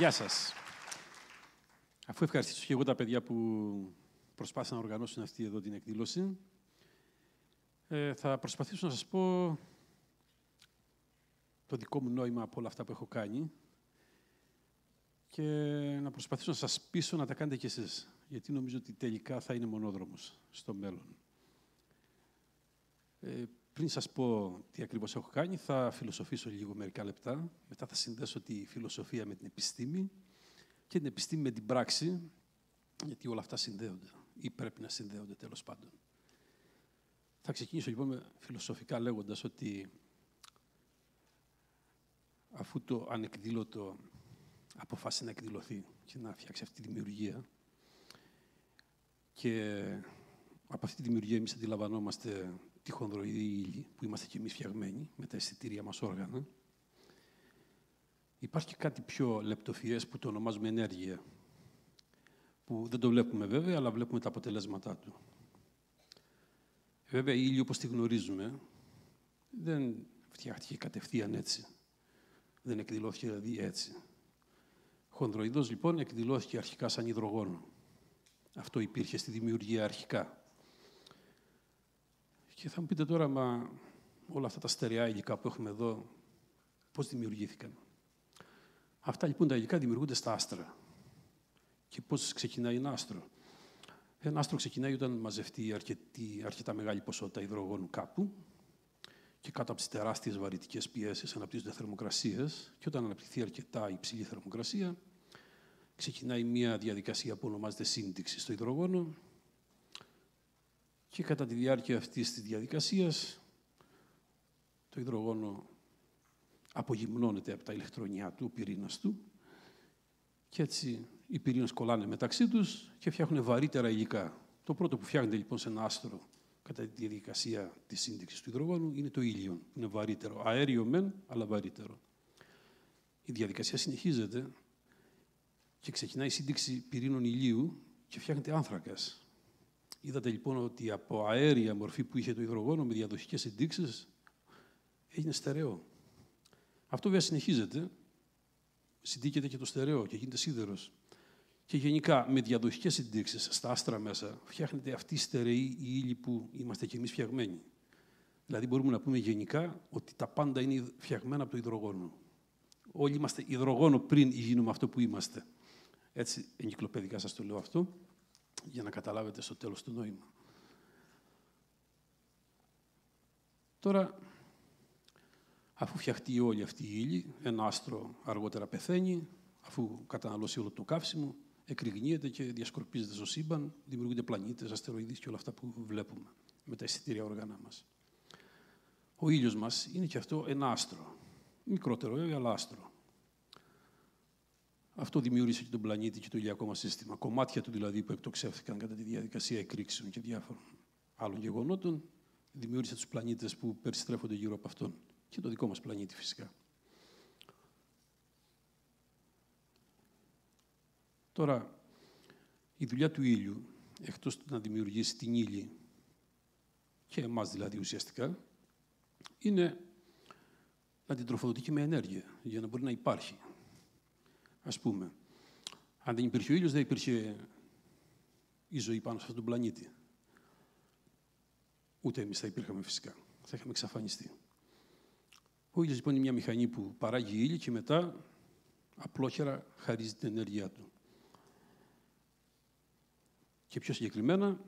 Γεια σας. Αφού ευχαριστήσω και εγώ τα παιδιά που προσπάθησαν να οργανώσουν αυτή εδώ την εκδήλωση, ε, θα προσπαθήσω να σας πω το δικό μου νόημα από όλα αυτά που έχω κάνει και να προσπαθήσω να σας πείσω να τα κάνετε κι εσείς, γιατί νομίζω ότι τελικά θα είναι μονόδρομος στο μέλλον. Ε, πριν σας πω τι ακριβώς έχω κάνει, θα φιλοσοφήσω λίγο μερικά λεπτά. Μετά θα συνδέσω τη φιλοσοφία με την επιστήμη και την επιστήμη με την πράξη, γιατί όλα αυτά συνδέονται ή πρέπει να συνδέονται τέλος πάντων. Θα ξεκινήσω λοιπόν φιλοσοφικά λέγοντας ότι αφού το ανεκδήλωτο αποφάσισε να εκδηλωθεί και να φτιάξει αυτή τη δημιουργία και από αυτή τη δημιουργία εμείς αντιλαμβανόμαστε τη χονδροειδή ύλη που είμαστε κι εμείς φτιαγμένοι με τα αισθητήρια μας όργανα. Υπάρχει κάτι πιο λεπτοφιές που το ονομάζουμε ενέργεια, που δεν το βλέπουμε βέβαια, αλλά βλέπουμε τα αποτελέσματά του. Βέβαια, η ύλη όπως τη γνωρίζουμε δεν φτιάχτηκε κατευθείαν έτσι. Δεν εκδηλώθηκε δηλαδή έτσι. Χονδροειδός λοιπόν εκδηλώθηκε αρχικά σαν υδρογόνο. Αυτό υπήρχε στη δημιουργία αρχικά. Και θα μου πείτε τώρα, μα όλα αυτά τα στερεά υλικά που έχουμε εδώ, πώς δημιουργήθηκαν; Αυτά λοιπόν τα υλικά δημιουργούνται στα άστρα. Και πώς ξεκινάει ένα άστρο; Ένα άστρο ξεκινάει όταν μαζευτεί αρκετή, αρκετά μεγάλη ποσότητα υδρογόνου κάπου και κάτω από τις τεράστιες βαρυτικές πιέσεις αναπτύσσονται θερμοκρασίες. Και όταν αναπτυχθεί αρκετά υψηλή θερμοκρασία, ξεκινάει μια διαδικασία που ονομάζεται σύνδεξη στο υδρογόνο και κατά τη διάρκεια αυτής της διαδικασίας το υδρογόνο απογυμνώνεται από τα ηλεκτρονιά του, ο πυρήνας του και έτσι οι πυρήνες κολλάνε μεταξύ τους και φτιάχνουν βαρύτερα υλικά. Το πρώτο που φτιάχνεται λοιπόν σε ένα άστρο κατά τη διαδικασία της σύνδεξης του υδρογόνου είναι το ήλιο. Είναι βαρύτερο. Αέριο μεν, αλλά βαρύτερο. Η διαδικασία συνεχίζεται και ξεκινάει η σύνδεξη πυρήνων ηλίου και φτιάχνεται άνθρακας. Είδατε λοιπόν ότι από αέρια μορφή που είχε το υδρογόνο με διαδοχικές ενδείξεις έγινε στερεό. Αυτό βέβαια συνεχίζεται, συντήκεται και το στερεό και γίνεται σίδερος. Και γενικά με διαδοχικές ενδείξεις στα άστρα μέσα φτιάχνεται αυτή η στερεή η ύλη που είμαστε κι εμείς φτιαγμένοι. Δηλαδή μπορούμε να πούμε γενικά ότι τα πάντα είναι φτιαγμένα από το υδρογόνο. Όλοι είμαστε υδρογόνο πριν γίνουμε αυτό που είμαστε. Έτσι, εγκυκλοπαιδικά σας το λέω αυτό για να καταλάβετε στο τέλος το νόημα. Τώρα, αφού φτιαχτεί όλη αυτή η ύλη, ένα άστρο αργότερα πεθαίνει, αφού καταναλώσει όλο το καύσιμο, εκρηγνύεται και διασκορπίζεται στο σύμπαν, δημιουργούνται πλανήτες, αστεροειδείς και όλα αυτά που βλέπουμε με τα αισθητήρια όργανα μας. Ο ήλιος μας είναι και αυτό ένα άστρο. Μικρότερο βέβαια, αλλά άστρο. Αυτό δημιούργησε και τον πλανήτη και το ηλιακό μας σύστημα. Κομμάτια του δηλαδή που εκτοξεύθηκαν κατά τη διαδικασία εκρήξεων και διάφορων άλλων γεγονότων, δημιούργησε τους πλανήτες που περιστρέφονται γύρω από αυτόν. Και το δικό μας πλανήτη φυσικά. Τώρα, η δουλειά του ήλιου, εκτός του να δημιουργήσει την ύλη και εμάς δηλαδή ουσιαστικά, είναι να την τροφοδοτεί και με ενέργεια, για να μπορεί να υπάρχει. Ας πούμε, αν δεν υπήρχε ο ήλιος, δεν υπήρχε η ζωή πάνω σε αυτόν τον πλανήτη. Ούτε εμείς θα υπήρχαμε φυσικά. Θα είχαμε εξαφανιστεί. Ο ήλιος λοιπόν είναι μια μηχανή που παράγει ήλιο και μετά απλόχερα χαρίζει την ενέργειά του. Και πιο συγκεκριμένα,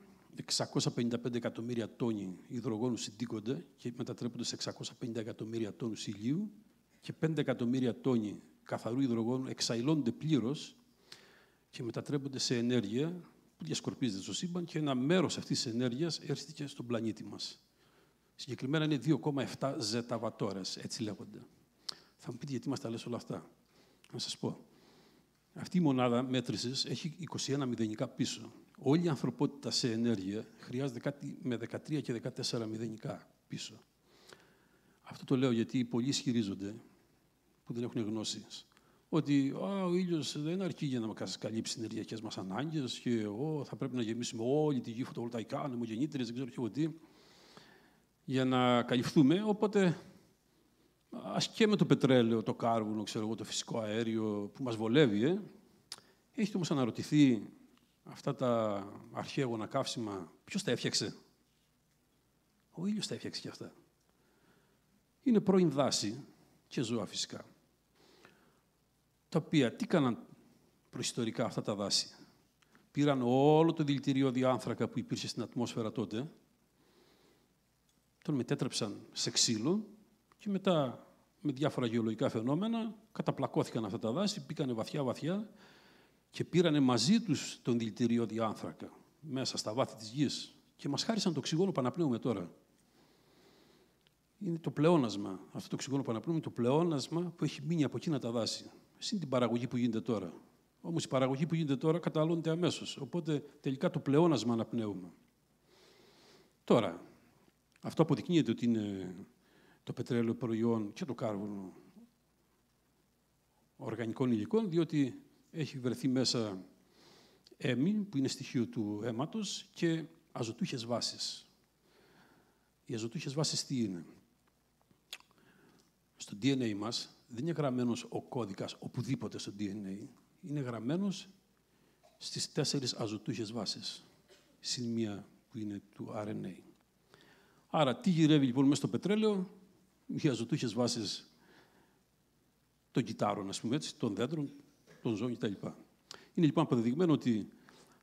655 εκατομμύρια τόνοι υδρογόνου συντήκονται και μετατρέπονται σε 650 εκατομμύρια τόνους ηλίου και 5 εκατομμύρια τόνοι καθαρού υδρογόνου εξαϊλώνονται πλήρως και μετατρέπονται σε ενέργεια που διασκορπίζεται στο σύμπαν και ένα μέρος αυτής της ενέργειας έρχεται και στον πλανήτη μας. Συγκεκριμένα είναι 2,7 ζεταβατόρε, έτσι λέγονται. Θα μου πείτε γιατί μας τα λες όλα αυτά. Να σας πω. Αυτή η μονάδα μέτρησης έχει 21 μηδενικά πίσω. Όλη η ανθρωπότητα σε ενέργεια χρειάζεται κάτι με 13 και 14 μηδενικά πίσω. Αυτό το λέω γιατί πολλοί ισχυρίζονται που δεν έχουν γνώσει. Ότι α, ο ήλιος δεν αρκεί για να μας καλύψει τις ενεργειακές μας ανάγκες και ο, θα πρέπει να γεμίσουμε όλη τη γη φωτοβολταϊκά, ανεμογεννήτρε, δεν ξέρω και εγώ τι, για να καλυφθούμε. Οπότε ας και με το πετρέλαιο, το κάρβουνο, ξέρω εγώ, το φυσικό αέριο που μας βολεύει, ε. Έχετε όμως αναρωτηθεί αυτά τα αρχαίγωνα καύσιμα, ποιος τα έφτιαξε; Ο ήλιος τα έφτιαξε και αυτά. Είναι πρώην δάση και ζώα φυσικά. Τα οποία τι κάναν προϊστορικά αυτά τα δάση; Πήραν όλο το δηλητηριώδη διάνθρακα που υπήρχε στην ατμόσφαιρα τότε, τον μετέτρεψαν σε ξύλο και μετά με διάφορα γεωλογικά φαινόμενα καταπλακώθηκαν αυτά τα δάση, πήκανε βαθιά-βαθιά και πήρανε μαζί τους τον δηλητηριώδη άνθρακα μέσα στα βάθη της γης και μας χάρισαν το οξυγόνο που αναπνέουμε τώρα. Είναι το πλεόνασμα. Αυτό το οξυγόνο που αναπνέουμε είναι το πλεόνασμα που έχει μείνει από εκείνα τα δάση. Συν την παραγωγή που γίνεται τώρα. Όμως η παραγωγή που γίνεται τώρα καταναλώνεται αμέσως. Οπότε τελικά το πλεόνασμα αναπνέουμε. Τώρα, αυτό αποδεικνύεται ότι είναι το πετρέλαιο προϊόν και το κάρβουνο οργανικών υλικών, διότι έχει βρεθεί μέσα έμι, που είναι στοιχείο του αίματος, και αζωτούχες βάσεις. Οι αζωτούχες βάσεις τι είναι; Στο DNA μας δεν είναι γραμμένος ο κώδικας οπουδήποτε στο DNA. Είναι γραμμένος στις τέσσερις αζωτούχες βάσεις. Συν μία που είναι του RNA. Άρα, τι γυρεύει λοιπόν μέσα στο πετρέλαιο, οι αζωτούχες βάσεις των κυτάρων, ας πούμε έτσι, των δέντρων, των ζώων κτλ. Είναι λοιπόν αποδεδειγμένο ότι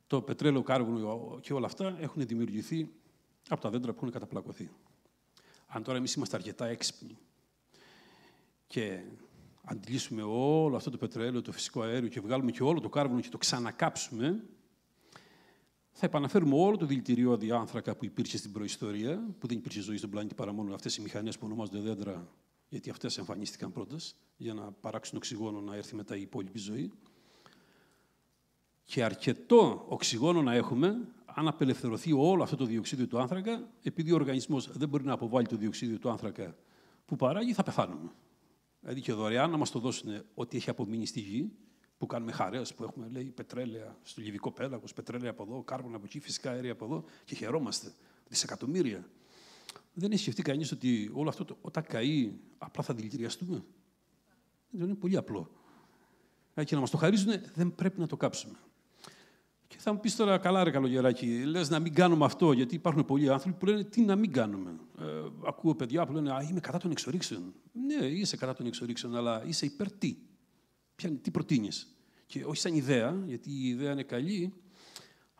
το πετρέλαιο, κάρβουνο και όλα αυτά έχουν δημιουργηθεί από τα δέντρα που έχουν καταπλακωθεί. Αν τώρα εμείς είμαστε αρκετά έξυπνοι και αντιλήσουμε όλο αυτό το πετρέλαιο, το φυσικό αέριο και βγάλουμε και όλο το κάρβουνο και το ξανακάψουμε, θα επαναφέρουμε όλο το δηλητηριώδη άνθρακα που υπήρχε στην προϊστορία, που δεν υπήρχε ζωή στον πλανήτη παρά μόνο αυτές οι μηχανές που ονομάζονται δέντρα, γιατί αυτές εμφανίστηκαν πρώτες, για να παράξουν οξυγόνο να έρθει μετά η υπόλοιπη ζωή. Και αρκετό οξυγόνο να έχουμε, αν απελευθερωθεί όλο αυτό το διοξίδιο του άνθρακα, επειδή ο οργανισμός δεν μπορεί να αποβάλει το διοξίδιο του άνθρακα που παράγει, θα πεθάνουμε. Δηλαδή και δωρεάν να μας το δώσουν ό,τι έχει απομείνει στη γη, που κάνουμε χαρέ, που έχουμε λέει, πετρέλαια στο λιβικό πέλαγος, πετρέλαια από εδώ, κάρβονα από εκεί, φυσικά αέρια από εδώ και χαιρόμαστε. Δισεκατομμύρια. Δεν έχει σκεφτεί κανείς ότι όλο αυτό όταν καεί απλά θα δηλητηριαστούμε; Δεν είναι πολύ απλό. Ε, και να μας το χαρίζουν, δεν πρέπει να το κάψουμε. Και θα μου πεις τώρα, καλά, ρε καλογεράκι, λες να μην κάνουμε αυτό, γιατί υπάρχουν πολλοί άνθρωποι που λένε τι να μην κάνουμε; Ε, ακούω παιδιά που λένε Α, είμαι κατά των εξορίξεων. Ναι, είσαι κατά των εξορίξεων, αλλά είσαι υπέρ τι; Τι προτείνεις; Και όχι σαν ιδέα, γιατί η ιδέα είναι καλή,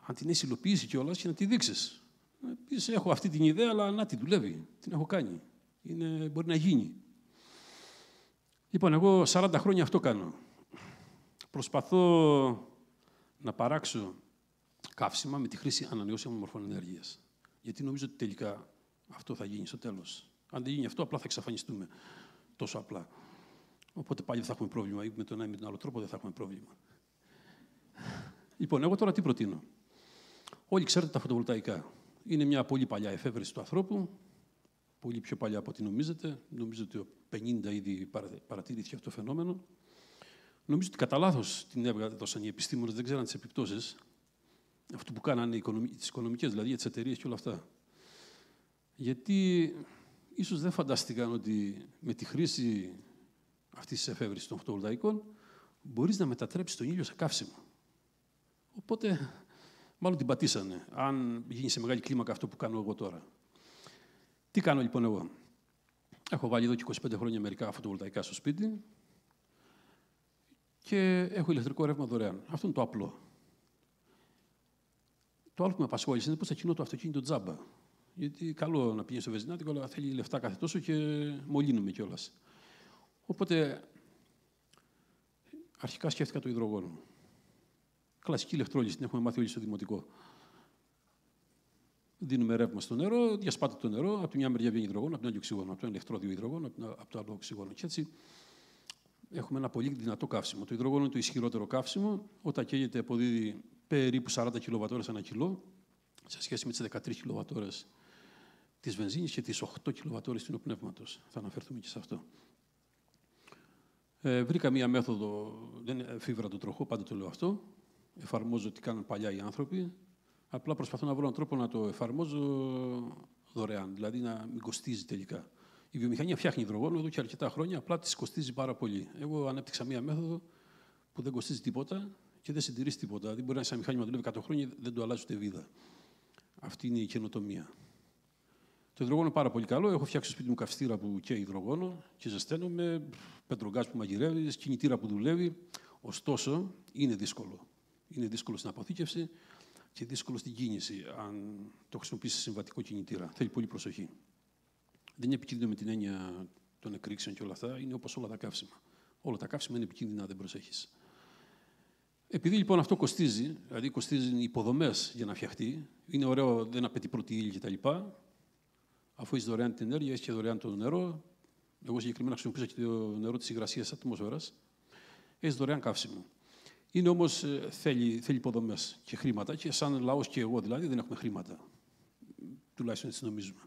αν την έχεις υλοποιήσει κιόλας και να τη δείξεις. πεις: Έχω αυτή την ιδέα, αλλά να τη δουλεύει. Την έχω κάνει. Είναι, μπορεί να γίνει. Λοιπόν, εγώ 40 χρόνια αυτό κάνω. Προσπαθώ να παράξω καύσιμα με τη χρήση ανανεώσιμων μορφών ενέργειας. Γιατί νομίζω ότι τελικά αυτό θα γίνει στο τέλος. Αν δεν γίνει αυτό, απλά θα εξαφανιστούμε. Τόσο απλά. Οπότε πάλι δεν θα έχουμε πρόβλημα. Ή με τον ένα ή με τον άλλο τρόπο δεν θα έχουμε πρόβλημα. Λοιπόν, εγώ τώρα τι προτείνω. Όλοι ξέρετε τα φωτοβολταϊκά. Είναι μια πολύ παλιά εφεύρεση του ανθρώπου. Πολύ πιο παλιά από ό,τι νομίζετε. Νομίζω ότι το 50 ήδη παρατηρήθηκε αυτό το φαινόμενο. Νομίζω ότι κατά λάθος την έβγαλαν οι επιστήμονες, δεν ξέραν τις επιπτώσεις. Αυτό που κάνανε τις οικονομικές, δηλαδή για τι εταιρείε και όλα αυτά. Γιατί ίσως δεν φαντάστηκαν ότι με τη χρήση αυτής της εφεύρεσης των φωτοβολταϊκών, μπορείς να μετατρέψεις τον ήλιο σε καύσιμο. Οπότε, μάλλον την πατήσανε, αν γίνει σε μεγάλη κλίμακα αυτό που κάνω εγώ τώρα. Τι κάνω λοιπόν εγώ; Έχω βάλει εδώ και 25 χρόνια μερικά φωτοβολταϊκά στο σπίτι και έχω ηλεκτρικό ρεύμα δωρεάν. Αυτό είναι το απλό. Το άλλο που με απασχόλησε είναι πώ θα κινώ το αυτοκίνητο τζάμπα. Γιατί καλό να πηγαίνεις στο βεζινάτικο, αλλά θέλει λεφτά κάθε τόσο και μολύνουμε κιόλας. Οπότε, αρχικά σκέφτηκα το υδρογόνο. Κλασική ηλεκτρόλυση, την έχουμε μάθει όλοι στο δημοτικό. Δίνουμε ρεύμα στο νερό, διασπάται το νερό, από τη μια μεριά βγαίνει υδρογόνο, από την άλλη οξυγόνο, από το ηλεκτρόδιο υδρογόνο, από το άλλο οξυγόνο. Και έτσι έχουμε ένα πολύ δυνατό καύσιμο. Το υδρογόνο είναι το ισχυρότερο καύσιμο. Όταν καίγεται, αποδίδει περίπου 40 κιλοβατόρες ένα κιλό, σε σχέση με τις 13 κιλοβατόρες της βενζίνης και τις 8 κιλοβατόρες του πνεύματος. Θα αναφερθούμε και σε αυτό. Ε, βρήκα μία μέθοδο, δεν είναι φίβρα το τροχό, πάντα το λέω αυτό. Εφαρμόζω τι κάνουν παλιά οι άνθρωποι. Απλά προσπαθώ να βρω έναν τρόπο να το εφαρμόζω δωρεάν, δηλαδή να μην κοστίζει τελικά. Η βιομηχανία φτιάχνει υδρογόνο εδώ και αρκετά χρόνια, απλά της κοστίζει πάρα πολύ. Εγώ ανέπτυξα μία μέθοδο που δεν κοστίζει τίποτα και δεν συντηρεί τίποτα. Δηλαδή, μπορεί να είσαι ένα μηχάνημα δουλεύει 100 χρόνια, δεν το αλλάζει ούτε βίδα. Αυτή είναι η καινοτομία. Το υδρογόνο είναι πάρα πολύ καλό. Έχω φτιάξει στο σπίτι μου καυστήρα που και υδρογόνο και ζεσταίνομαι, πετρογκάζ που μαγειρεύεις, κινητήρα που δουλεύει. Ωστόσο, είναι δύσκολο. Είναι δύσκολο στην αποθήκευση και δύσκολο στην κίνηση, αν το χρησιμοποιήσεις συμβατικό κινητήρα. Θέλει πολύ προσοχή. Δεν είναι επικίνδυνο με την έννοια των εκρήξεων και όλα αυτά. Είναι όπως όλα τα καύσιμα. Όλα τα καύσιμα είναι επικίνδυνα, δεν προσέχεις. Επειδή λοιπόν αυτό κοστίζει, δηλαδή κοστίζουν οι υποδομές για να φτιαχτεί, είναι ωραίο, δεν απαιτεί πρώτη ύλη κτλ. Αφού έχεις δωρεάν την ενέργεια, έχεις και δωρεάν το νερό. Εγώ συγκεκριμένα χρησιμοποιούσα και το νερό της υγρασίας ατμόσφαιρας. Έχεις δωρεάν καύσιμο. Είναι όμως ε, θέλει, θέλει υποδομές και χρήματα και σαν λαός και εγώ δηλαδή δεν έχουμε χρήματα. Τουλάχιστον έτσι νομίζουμε.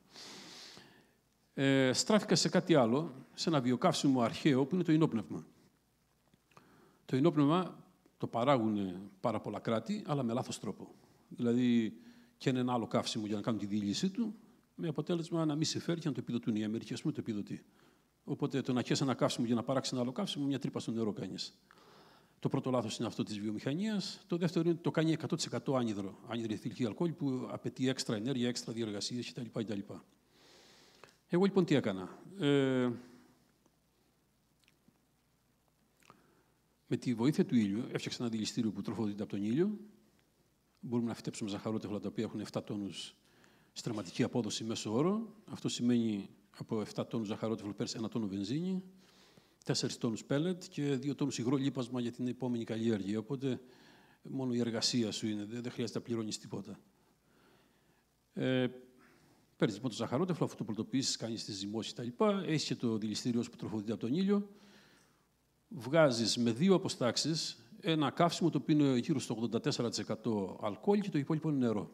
Ε, στράφηκα σε κάτι άλλο, σε ένα βιοκαύσιμο αρχαίο που είναι το ενόπνευμα. Το ενόπνευμα το παράγουν πάρα πολλά κράτη, αλλά με λάθος τρόπο. Δηλαδή, και ένα άλλο καύσιμο για να κάνουν τη διήλυσή του, με αποτέλεσμα να μην σε φέρει και να το επιδοτούν. Η Αμερική, ας πούμε, το επιδοτεί. Οπότε το να χέσεις ένα καύσιμο για να παράξεις ένα άλλο καύσιμο, μια τρύπα στο νερό κάνεις. Το πρώτο λάθος είναι αυτό της βιομηχανίας. Το δεύτερο είναι ότι το κάνει 100% άνυδρο. Άνυδρη εθνική αλκοόλ που απαιτεί έξτρα ενέργεια, έξτρα διεργασίες κτλ. κτλ. Εγώ λοιπόν τι έκανα. Ε, με τη βοήθεια του ήλιου έφτιαξα ένα δηληστήριο που τροφοδοτείται από τον ήλιο. Μπορούμε να φυτέψουμε ζαχαρότεφλα τα οποία έχουν 7 τόνους στραματική απόδοση μέσω όρο. Αυτό σημαίνει από 7 τόνους ζαχαρότεφλο παίρνει ένα τόνο βενζίνη, 4 τόνους πέλετ και 2 τόνους υγρό λίπασμα για την επόμενη καλλιέργεια. Οπότε μόνο η εργασία σου είναι, δεν χρειάζεται να πληρώνεις τίποτα. Ε, Παίρνεις λοιπόν το ζαχαρότεφλο, αφού το πρωτοποιήσεις, κάνεις τις ζυμώσεις κτλ. Έχεις και το δηληστήριό που τροφοδοτείται από τον ήλιο. Βγάζεις με δύο αποστάξεις ένα καύσιμο το οποίο είναι γύρω στο 84% αλκοόλ και το υπόλοιπο είναι νερό.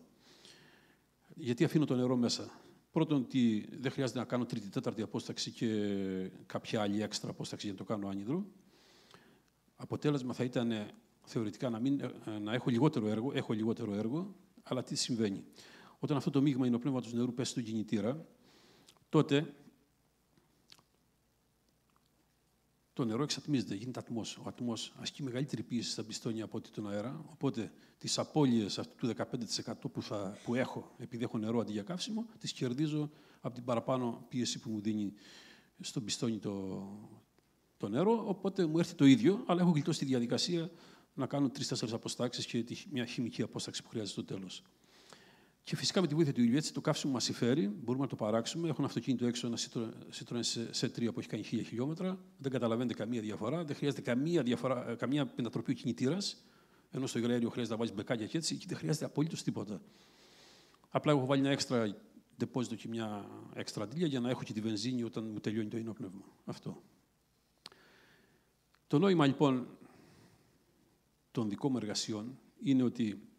Γιατί αφήνω το νερό μέσα; Πρώτον, ότι δεν χρειάζεται να κάνω τρίτη-τέταρτη απόσταξη και κάποια άλλη έξτρα απόσταξη για να το κάνω άνυδρο. Αποτέλεσμα θα ήταν θεωρητικά να, μην, να έχω λιγότερο έργο. Έχω λιγότερο έργο, αλλά τι συμβαίνει; Όταν αυτό το μείγμα πνεύμα του νερού πέσει στον κινητήρα, τότε το νερό εξατμίζεται, γίνεται ατμός. Ο ατμός ασκεί μεγαλύτερη πίεση στα πιστόνια από ό,τι τον αέρα. Οπότε τις απώλειες αυτού του 15% που, θα, που έχω, επειδή έχω νερό αντί για καύσιμο, τις κερδίζω από την παραπάνω πίεση που μου δίνει στον πιστόνι το, το νερό. Οπότε μου έρθει το ίδιο, αλλά έχω γλιτώσει τη διαδικασία να κάνω τρει-τέσσερι αποστάξεις και μια χημική απόσταξη που χρειάζεται στο τέλος. Και φυσικά με τη βοήθεια του ηλιού, έτσι το καύσιμο μας συμφέρει, μπορούμε να το παράξουμε. Έχω ένα αυτοκίνητο έξω, ένα Citroën σε 3 που έχει κάνει 1000 χιλιόμετρα. Δεν καταλαβαίνετε καμία διαφορά. Δεν χρειάζεται καμία, διαφορά, ε, καμία πεντατροπή κινητήρας. Ενώ στο υγραέριο χρειάζεται να βάλεις μπεκάκια και έτσι, εκεί δεν χρειάζεται απολύτως τίποτα. Απλά έχω βάλει ένα έξτρα ντεπόζιτο και μια έξτρα αντίλια για να έχω και τη βενζίνη όταν μου τελειώνει το ενόπνευμα. Αυτό. Το νόημα λοιπόν των δικών μου εργασιών είναι ότι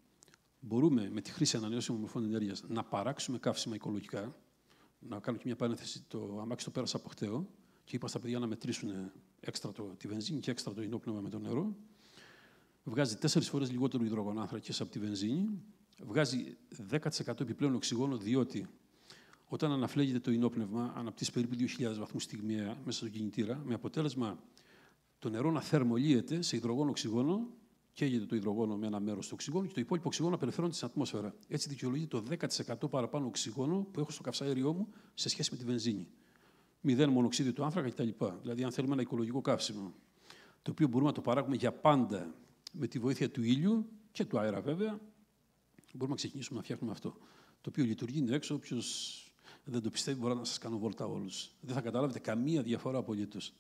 μπορούμε με τη χρήση ανανεώσιμων μορφών ενέργειας να παράξουμε καύσιμα οικολογικά. Να κάνω και μια παρένθεση. Το αμάξι το πέρασα από χταίο και είπα στα παιδιά να μετρήσουν έξτρα το, τη βενζίνη και έξτρα το ενόπνευμα με το νερό. Βγάζει τέσσερις φορές λιγότερο υδρογονάνθρακες από τη βενζίνη. Βγάζει 10% επιπλέον οξυγόνο, διότι όταν αναφλέγεται το ενόπνευμα, αναπτύσσει περίπου 2.000 βαθμούς στιγμιαία μέσα στο κινητήρα, με αποτέλεσμα το νερό να θερμολύεται σε υδρογόνο οξυγόνο καίγεται το υδρογόνο με ένα μέρος του οξυγόνου και το υπόλοιπο οξυγόνο απελευθερώνεται στην ατμόσφαιρα. Έτσι δικαιολογείται το 10% παραπάνω οξυγόνο που έχω στο καυσαέριό μου σε σχέση με τη βενζίνη. Μηδέν μονοξίδιο του άνθρακα κτλ. Δηλαδή, αν θέλουμε ένα οικολογικό καύσιμο, το οποίο μπορούμε να το παράγουμε για πάντα με τη βοήθεια του ήλιου και του αέρα βέβαια, μπορούμε να ξεκινήσουμε να φτιάχνουμε αυτό. Το οποίο λειτουργεί είναι έξω. Όποιος δεν το πιστεύει, μπορεί να σας κάνω βόλτα όλους. Δεν θα καταλάβετε καμία διαφορά απολύτως.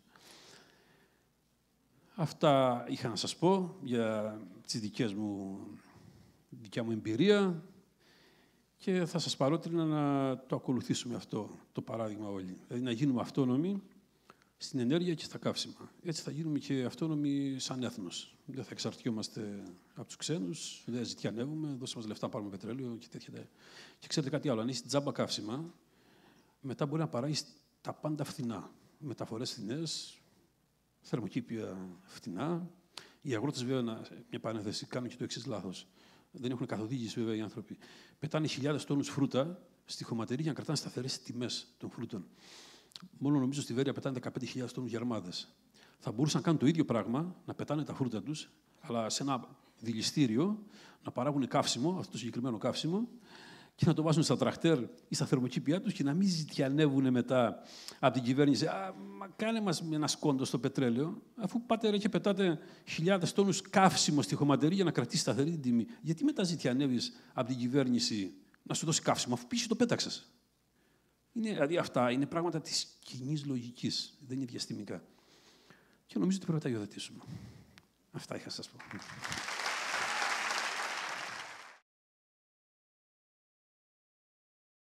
Αυτά είχα να σας πω για τις δικές μου, δικιά μου εμπειρία και θα σας παρότρινα να το ακολουθήσουμε αυτό το παράδειγμα όλοι. Δηλαδή να γίνουμε αυτόνομοι στην ενέργεια και στα καύσιμα. Έτσι θα γίνουμε και αυτόνομοι σαν έθνος. Δεν θα εξαρτιόμαστε από τους ξένους, δεν ζητιανεύουμε, δώσε μας λεφτά, πάρουμε πετρέλαιο και τέτοια. Και ξέρετε κάτι άλλο, αν είσαι τζάμπα καύσιμα, μετά μπορεί να παράγεις τα πάντα φθηνά. Μεταφορές φθηνές, θερμοκήπια φτηνά. Οι αγρότες, βέβαια, μια παρένθεση, κάνουν και το εξής λάθος. Δεν έχουν καθοδήγηση, βέβαια, οι άνθρωποι. Πετάνε χιλιάδες τόνους φρούτα στη χωματερή για να κρατάνε σταθερές τιμές των φρούτων. μόνο νομίζω στη Βέρεια πετάνε 15.000 τόνους γερμάδες. Θα μπορούσαν να κάνουν το ίδιο πράγμα, να πετάνε τα φρούτα τους, αλλά σε ένα δηληστήριο να παράγουν καύσιμο, αυτό το συγκεκριμένο καύσιμο, και να το βάζουν στα τραχτέρ ή στα θερμοκήπια τους και να μην ζητιανεύουν μετά από την κυβέρνηση. Α, μα κάνε μας ένα σκόντο στο πετρέλαιο, αφού πάτε ρε, και πετάτε χιλιάδες τόνους καύσιμο στη χωματερή για να κρατήσει σταθερή την τιμή. Γιατί μετά ζητιανεύεις από την κυβέρνηση να σου δώσει καύσιμο, αφού πίσω το πέταξες. Είναι, δηλαδή αυτά είναι πράγματα της κοινή λογικής, δεν είναι διαστημικά. Και νομίζω ότι πρέπει να τα υιοθετήσουμε. Αυτά είχα να σας πω.